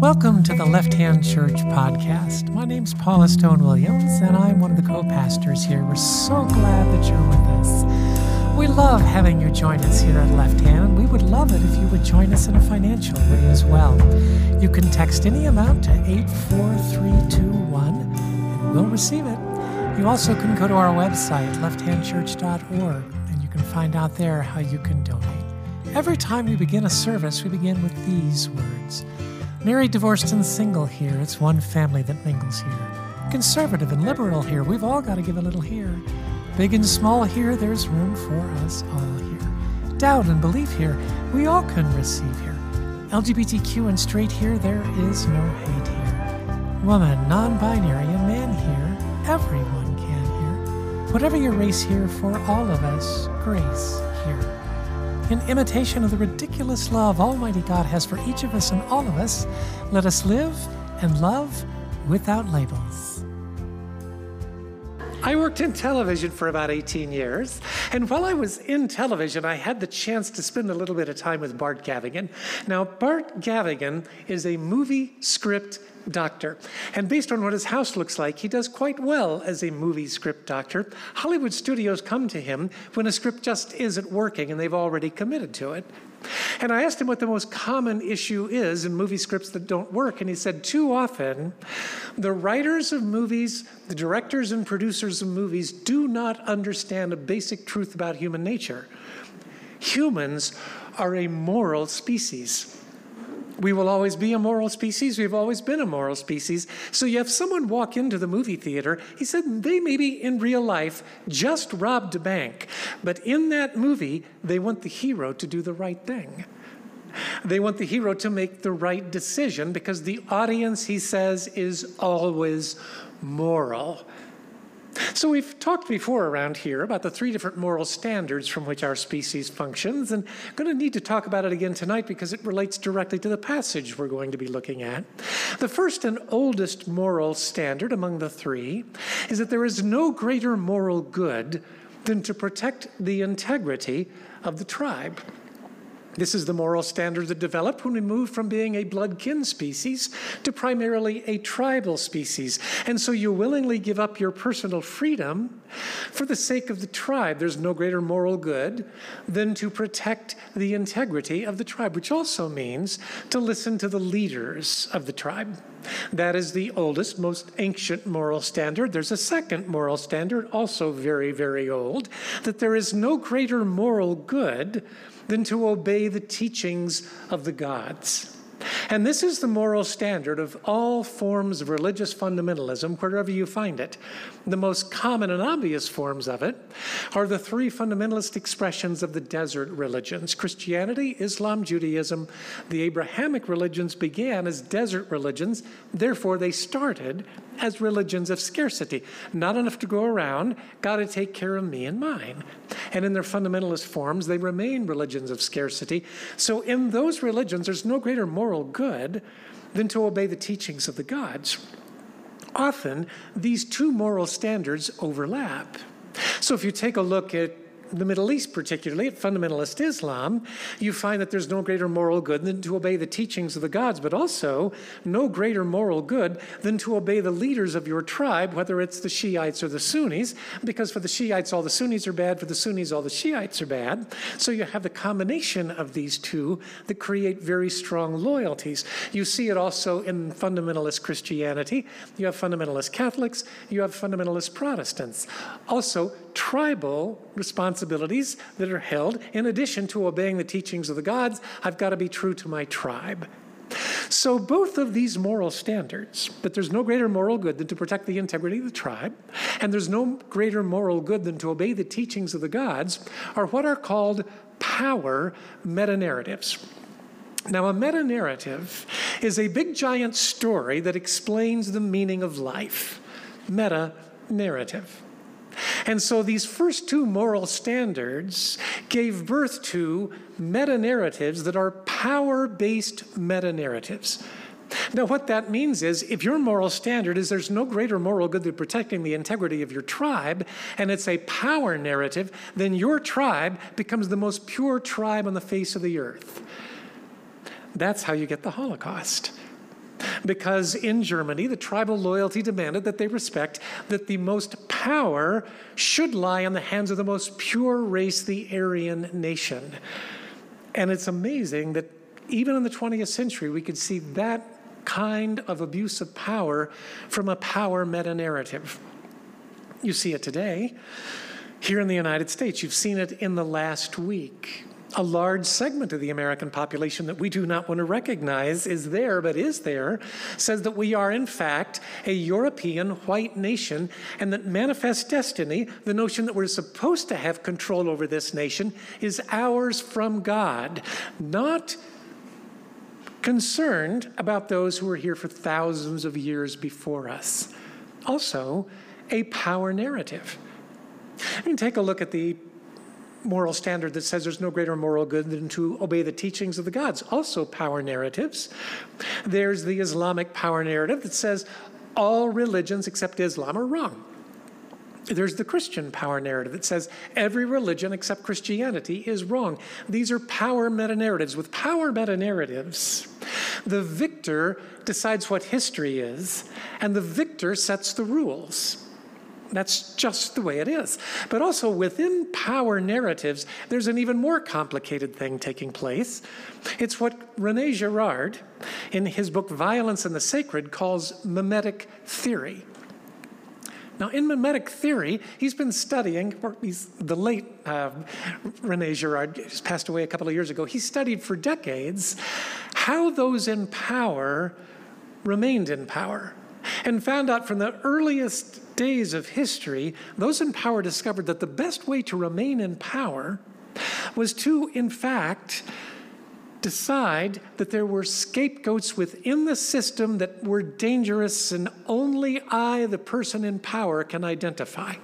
Welcome to the Left Hand Church podcast. My name's Paula Stone Williams, and I'm one of the co pastors here. We're so glad that you're with us. We love having you join us here at Left Hand, and we would love it if you would join us in a financial way as well. You can text any amount to 84321, and we'll receive it. You also can go to our website, lefthandchurch.org, and you can find out there how you can donate. Every time we begin a service, we begin with these words Married, divorced, and single here, it's one family that mingles here. Conservative and liberal here, we've all got to give a little here. Big and small here, there's room for us all here. Doubt and belief here, we all can receive here. LGBTQ and straight here, there is no hate here. Woman, non binary, and man here, everyone can here. Whatever your race here, for all of us, grace in imitation of the ridiculous love Almighty God has for each of us and all of us, let us live and love without labels. I worked in television for about 18 years, and while I was in television, I had the chance to spend a little bit of time with Bart Gavigan. Now, Bart Gavigan is a movie script doctor. And based on what his house looks like, he does quite well as a movie script doctor. Hollywood studios come to him when a script just isn't working and they've already committed to it. And I asked him what the most common issue is in movie scripts that don't work. And he said, too often, the writers of movies, the directors and producers of movies do not understand a basic truth about human nature. Humans are a moral species. We will always be a moral species. We've always been a moral species. So you have someone walk into the movie theater. He said they maybe in real life just robbed a bank, but in that movie, they want the hero to do the right thing. They want the hero to make the right decision because the audience, he says, is always moral. So, we've talked before around here about the three different moral standards from which our species functions, and I'm going to need to talk about it again tonight because it relates directly to the passage we're going to be looking at. The first and oldest moral standard among the three is that there is no greater moral good than to protect the integrity of the tribe. This is the moral standard that developed when we moved from being a blood kin species to primarily a tribal species. And so you willingly give up your personal freedom for the sake of the tribe. There's no greater moral good than to protect the integrity of the tribe, which also means to listen to the leaders of the tribe. That is the oldest, most ancient moral standard. There's a second moral standard, also very, very old, that there is no greater moral good than to obey the teachings of the gods. And this is the moral standard of all forms of religious fundamentalism, wherever you find it. The most common and obvious forms of it are the three fundamentalist expressions of the desert religions Christianity, Islam, Judaism. The Abrahamic religions began as desert religions, therefore, they started as religions of scarcity. Not enough to go around, got to take care of me and mine. And in their fundamentalist forms, they remain religions of scarcity. So, in those religions, there's no greater moral good than to obey the teachings of the gods. Often, these two moral standards overlap. So, if you take a look at the Middle East, particularly at fundamentalist Islam, you find that there's no greater moral good than to obey the teachings of the gods, but also no greater moral good than to obey the leaders of your tribe, whether it's the Shiites or the Sunnis, because for the Shiites, all the Sunnis are bad, for the Sunnis, all the Shiites are bad. So you have the combination of these two that create very strong loyalties. You see it also in fundamentalist Christianity. You have fundamentalist Catholics, you have fundamentalist Protestants. Also, tribal responsibilities that are held. In addition to obeying the teachings of the gods, I've got to be true to my tribe. So, both of these moral standards, that there's no greater moral good than to protect the integrity of the tribe, and there's no greater moral good than to obey the teachings of the gods, are what are called power meta narratives. Now, a meta narrative is a big giant story that explains the meaning of life. Meta narrative. And so these first two moral standards gave birth to meta narratives that are power based meta narratives. Now, what that means is if your moral standard is there's no greater moral good than protecting the integrity of your tribe, and it's a power narrative, then your tribe becomes the most pure tribe on the face of the earth. That's how you get the Holocaust. Because in Germany, the tribal loyalty demanded that they respect that the most power should lie in the hands of the most pure race, the Aryan nation. And it's amazing that even in the 20th century, we could see that kind of abuse of power from a power meta narrative. You see it today. Here in the United States, you've seen it in the last week a large segment of the American population that we do not want to recognize is there, but is there, says that we are, in fact, a European white nation, and that manifest destiny, the notion that we're supposed to have control over this nation, is ours from God, not concerned about those who were here for thousands of years before us. Also, a power narrative. You can take a look at the moral standard that says there's no greater moral good than to obey the teachings of the gods. Also, power narratives. There's the Islamic power narrative that says all religions except Islam are wrong. There's the Christian power narrative that says every religion except Christianity is wrong. These are power meta narratives. With power meta narratives, the victor decides what history is, and the victor sets the rules. That's just the way it is. But also within power narratives, there's an even more complicated thing taking place. It's what Rene Girard, in his book Violence and the Sacred, calls mimetic theory. Now, in mimetic theory, he's been studying, or he's the late uh, Rene Girard, just passed away a couple of years ago. He studied for decades how those in power remained in power and found out from the earliest days of history, those in power discovered that the best way to remain in power was to, in fact, decide that there were scapegoats within the system that were dangerous and only I, the person in power, can identify.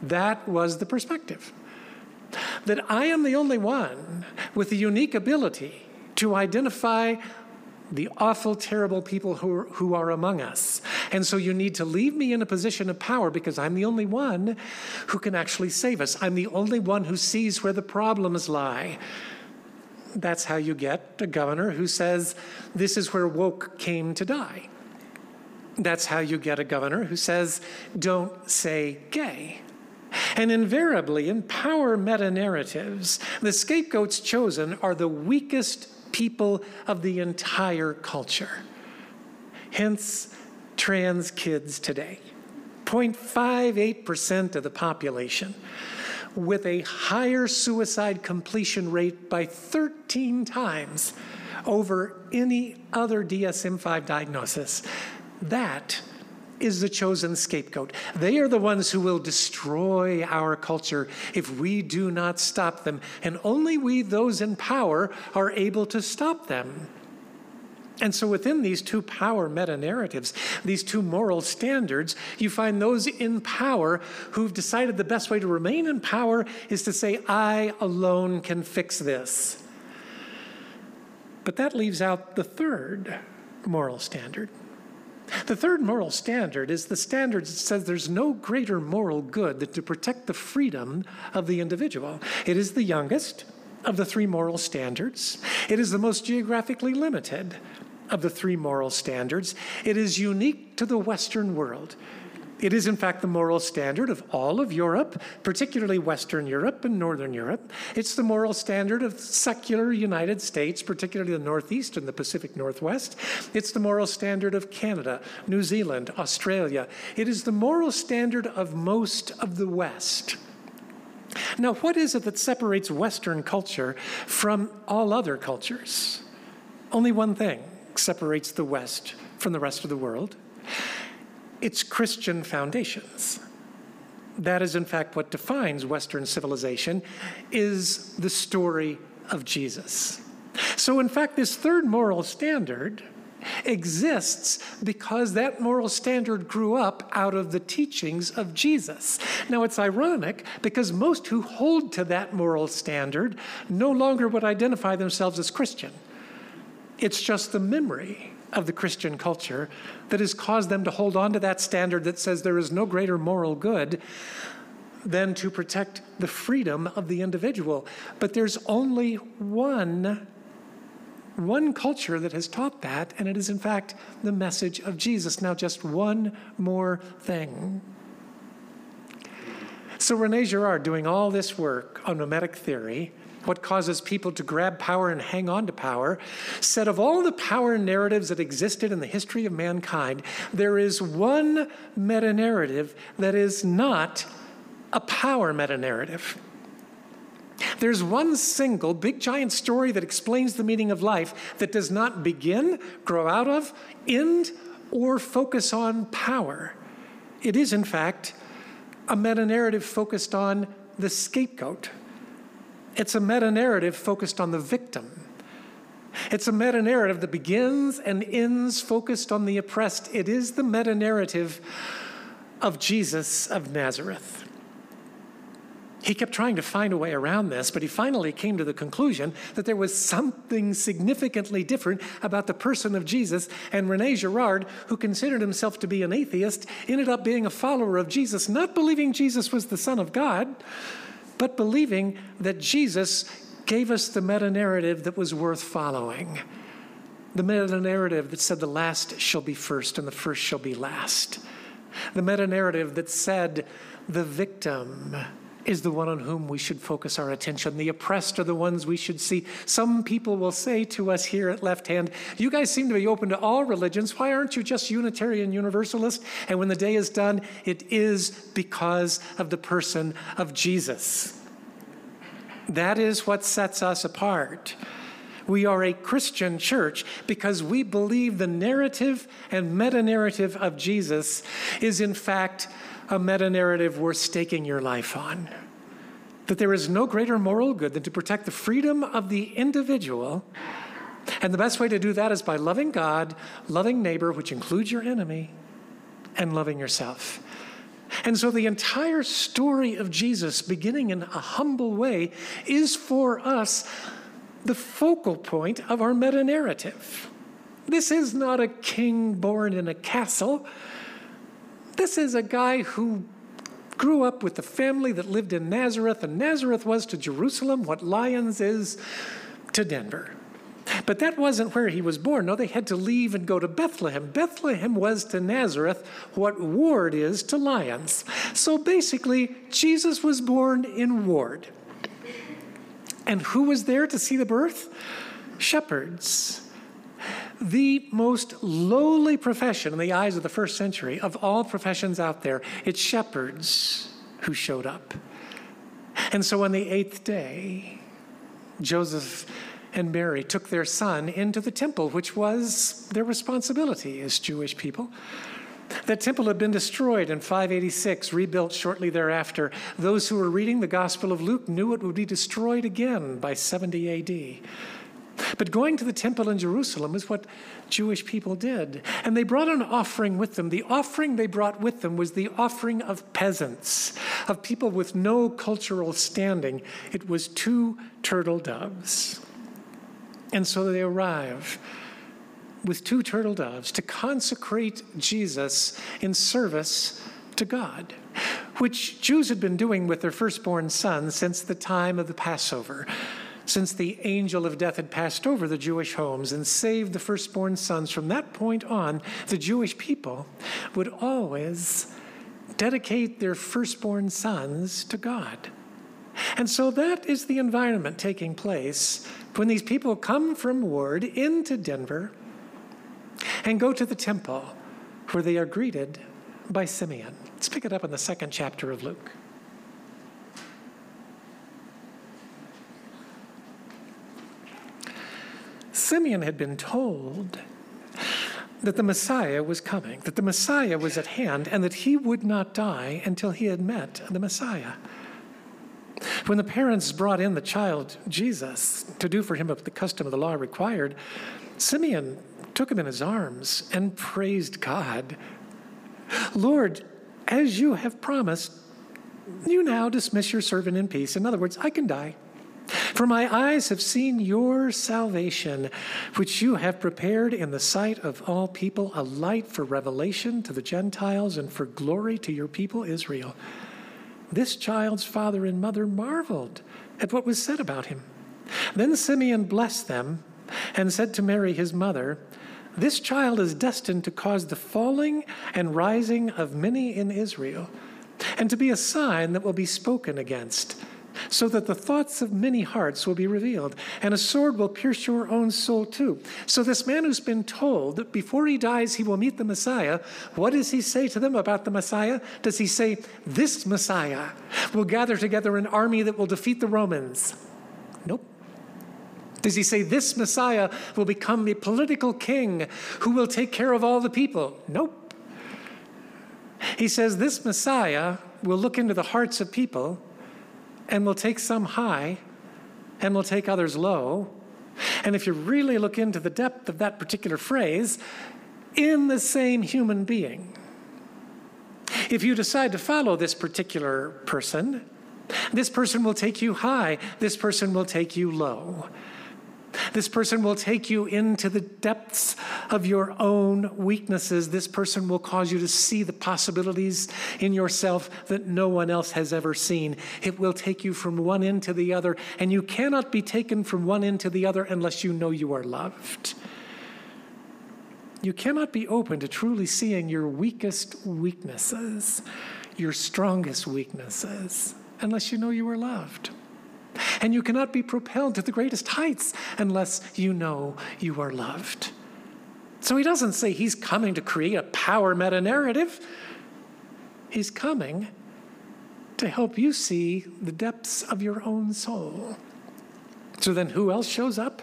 That was the perspective. That I am the only one with the unique ability to identify the awful, terrible people who are, who are among us. And so you need to leave me in a position of power because I'm the only one who can actually save us. I'm the only one who sees where the problems lie. That's how you get a governor who says, This is where woke came to die. That's how you get a governor who says, Don't say gay. And invariably, in power meta narratives, the scapegoats chosen are the weakest people of the entire culture. Hence, trans kids today. 0.58% of the population with a higher suicide completion rate by 13 times over any other DSM 5 diagnosis. That is the chosen scapegoat. They are the ones who will destroy our culture if we do not stop them. And only we, those in power, are able to stop them. And so, within these two power meta narratives, these two moral standards, you find those in power who've decided the best way to remain in power is to say, I alone can fix this. But that leaves out the third moral standard. The third moral standard is the standard that says there's no greater moral good than to protect the freedom of the individual. It is the youngest of the three moral standards, it is the most geographically limited of the three moral standards. It is unique to the Western world. It is, in fact, the moral standard of all of Europe, particularly Western Europe and Northern Europe. It's the moral standard of secular United States, particularly the Northeast and the Pacific Northwest. It's the moral standard of Canada, New Zealand, Australia. It is the moral standard of most of the West. Now, what is it that separates Western culture from all other cultures? Only one thing separates the West from the rest of the world its Christian foundations. That is, in fact, what defines Western civilization, is the story of Jesus. So, in fact, this third moral standard exists because that moral standard grew up out of the teachings of Jesus. Now, it's ironic because most who hold to that moral standard no longer would identify themselves as Christian. It's just the memory of the Christian culture that has caused them to hold on to that standard that says there is no greater moral good than to protect the freedom of the individual. But there's only one one culture that has taught that, and it is in fact the message of Jesus. Now, just one more thing. So, Rene Girard, doing all this work on mimetic theory, what causes people to grab power and hang on to power, said of all the power narratives that existed in the history of mankind, there is one meta narrative that is not a power meta narrative. There's one single big giant story that explains the meaning of life that does not begin, grow out of, end, or focus on power. It is, in fact, a meta narrative focused on the scapegoat. It's a meta narrative focused on the victim. It's a meta narrative that begins and ends focused on the oppressed. It is the meta narrative of Jesus of Nazareth. He kept trying to find a way around this, but he finally came to the conclusion that there was something significantly different about the person of Jesus. And Rene Girard, who considered himself to be an atheist, ended up being a follower of Jesus, not believing Jesus was the Son of God, but believing that Jesus gave us the meta narrative that was worth following. The meta narrative that said the last shall be first and the first shall be last. The meta narrative that said the victim is the one on whom we should focus our attention. The oppressed are the ones we should see. Some people will say to us here at Left Hand, You guys seem to be open to all religions. Why aren't you just Unitarian Universalist? And when the day is done, it is because of the person of Jesus. That is what sets us apart. We are a Christian church because we believe the narrative and meta narrative of Jesus is, in fact, a meta narrative worth staking your life on. That there is no greater moral good than to protect the freedom of the individual. And the best way to do that is by loving God, loving neighbor, which includes your enemy, and loving yourself. And so the entire story of Jesus, beginning in a humble way, is for us the focal point of our meta narrative. This is not a king born in a castle. This is a guy who grew up with the family that lived in Nazareth, and Nazareth was to Jerusalem what Lyons is to Denver. But that wasn't where he was born. No, they had to leave and go to Bethlehem. Bethlehem was to Nazareth what Ward is to Lyons. So basically, Jesus was born in Ward. And who was there to see the birth? Shepherds the most lowly profession in the eyes of the first century of all professions out there. It's shepherds who showed up. And so on the eighth day, Joseph and Mary took their son into the temple, which was their responsibility as Jewish people. That temple had been destroyed in 586, rebuilt shortly thereafter. Those who were reading the Gospel of Luke knew it would be destroyed again by 70 AD. But going to the temple in Jerusalem is what Jewish people did. And they brought an offering with them. The offering they brought with them was the offering of peasants, of people with no cultural standing. It was two turtle doves. And so they arrive with two turtle doves to consecrate Jesus in service to God, which Jews had been doing with their firstborn son since the time of the Passover since the angel of death had passed over the Jewish homes and saved the firstborn sons, from that point on, the Jewish people would always dedicate their firstborn sons to God. And so that is the environment taking place when these people come from Ward into Denver and go to the temple where they are greeted by Simeon. Let's pick it up in the second chapter of Luke. Simeon had been told that the Messiah was coming, that the Messiah was at hand, and that he would not die until he had met the Messiah. When the parents brought in the child Jesus to do for him what the custom of the law required, Simeon took him in his arms and praised God. Lord, as you have promised, you now dismiss your servant in peace. In other words, I can die. For my eyes have seen your salvation, which you have prepared in the sight of all people, a light for revelation to the Gentiles and for glory to your people Israel. This child's father and mother marveled at what was said about him. Then Simeon blessed them and said to Mary, his mother, This child is destined to cause the falling and rising of many in Israel, and to be a sign that will be spoken against so that the thoughts of many hearts will be revealed, and a sword will pierce your own soul too. So, this man who's been told that before he dies he will meet the Messiah, what does he say to them about the Messiah? Does he say, This Messiah will gather together an army that will defeat the Romans? Nope. Does he say this Messiah will become a political king who will take care of all the people? Nope. He says this Messiah will look into the hearts of people and will take some high and will take others low. And if you really look into the depth of that particular phrase, in the same human being. If you decide to follow this particular person, this person will take you high, this person will take you low. This person will take you into the depths of your own weaknesses. This person will cause you to see the possibilities in yourself that no one else has ever seen. It will take you from one end to the other, and you cannot be taken from one end to the other unless you know you are loved. You cannot be open to truly seeing your weakest weaknesses, your strongest weaknesses, unless you know you are loved. And you cannot be propelled to the greatest heights unless you know you are loved. So he doesn't say he's coming to create a power meta narrative. He's coming to help you see the depths of your own soul. So then, who else shows up?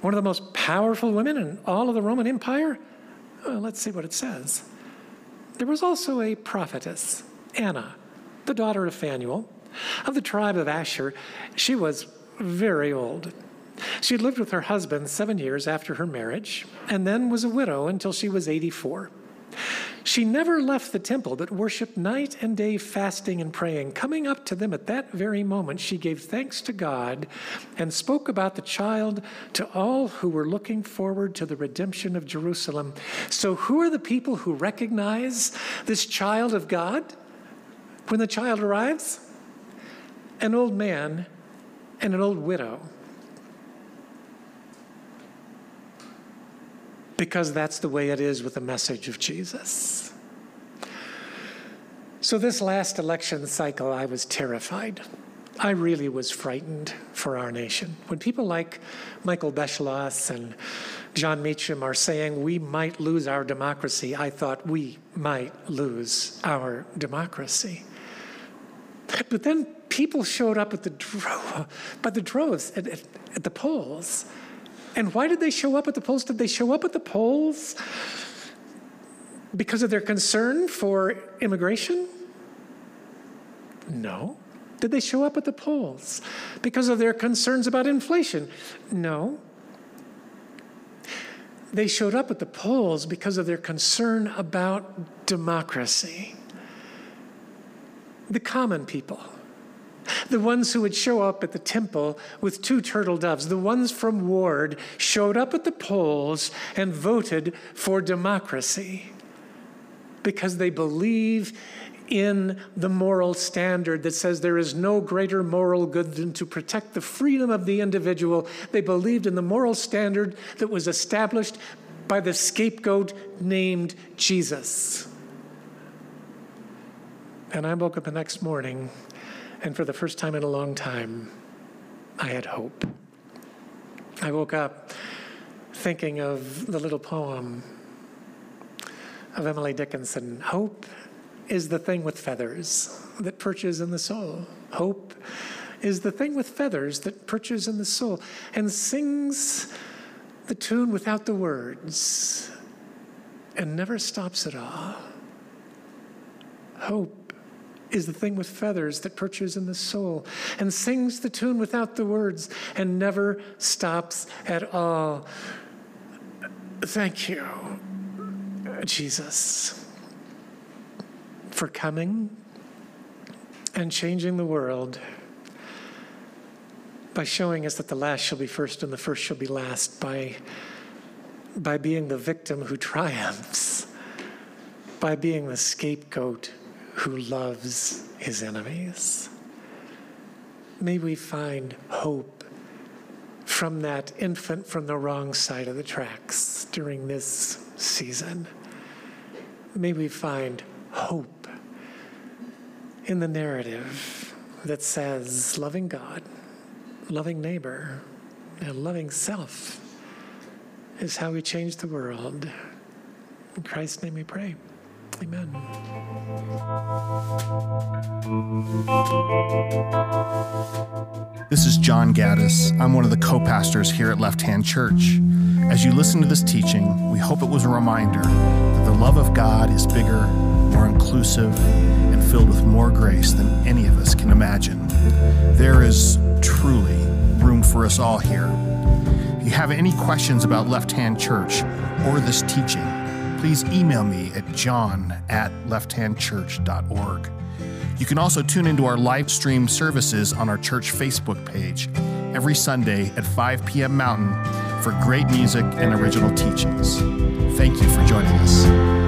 One of the most powerful women in all of the Roman Empire? Well, let's see what it says. There was also a prophetess, Anna, the daughter of Phanuel of the tribe of Asher, she was very old. She had lived with her husband seven years after her marriage, and then was a widow until she was 84. She never left the temple, but worshiped night and day, fasting and praying. Coming up to them at that very moment, she gave thanks to God and spoke about the child to all who were looking forward to the redemption of Jerusalem. So, who are the people who recognize this child of God when the child arrives? An old man and an old widow. Because that's the way it is with the message of Jesus. So, this last election cycle, I was terrified. I really was frightened for our nation. When people like Michael Beschloss and Jon Meacham are saying we might lose our democracy, I thought we might lose our democracy. But then people showed up at the dro- by the droves at, at, at the polls. And why did they show up at the polls? Did they show up at the polls because of their concern for immigration? No. Did they show up at the polls because of their concerns about inflation? No. They showed up at the polls because of their concern about democracy. The common people the ones who would show up at the temple with two turtle doves, the ones from Ward, showed up at the polls and voted for democracy because they believe in the moral standard that says there is no greater moral good than to protect the freedom of the individual. They believed in the moral standard that was established by the scapegoat named Jesus. And I woke up the next morning and for the first time in a long time, I had hope. I woke up thinking of the little poem of Emily Dickinson Hope is the thing with feathers that perches in the soul. Hope is the thing with feathers that perches in the soul and sings the tune without the words and never stops at all. Hope is the thing with feathers that perches in the soul and sings the tune without the words and never stops at all. Thank you, Jesus, for coming and changing the world by showing us that the last shall be first and the first shall be last, by, by being the victim who triumphs, by being the scapegoat who loves his enemies. May we find hope from that infant from the wrong side of the tracks during this season. May we find hope in the narrative that says loving God, loving neighbor, and loving self is how we change the world. In Christ's name we pray. Amen. This is John Gaddis. I'm one of the co pastors here at Left Hand Church. As you listen to this teaching, we hope it was a reminder that the love of God is bigger, more inclusive, and filled with more grace than any of us can imagine. There is truly room for us all here. If you have any questions about Left Hand Church or this teaching, please email me at john at lefthandchurch.org. You can also tune into our live stream services on our church Facebook page every Sunday at 5 p.m. Mountain for great music and original teachings. Thank you for joining us.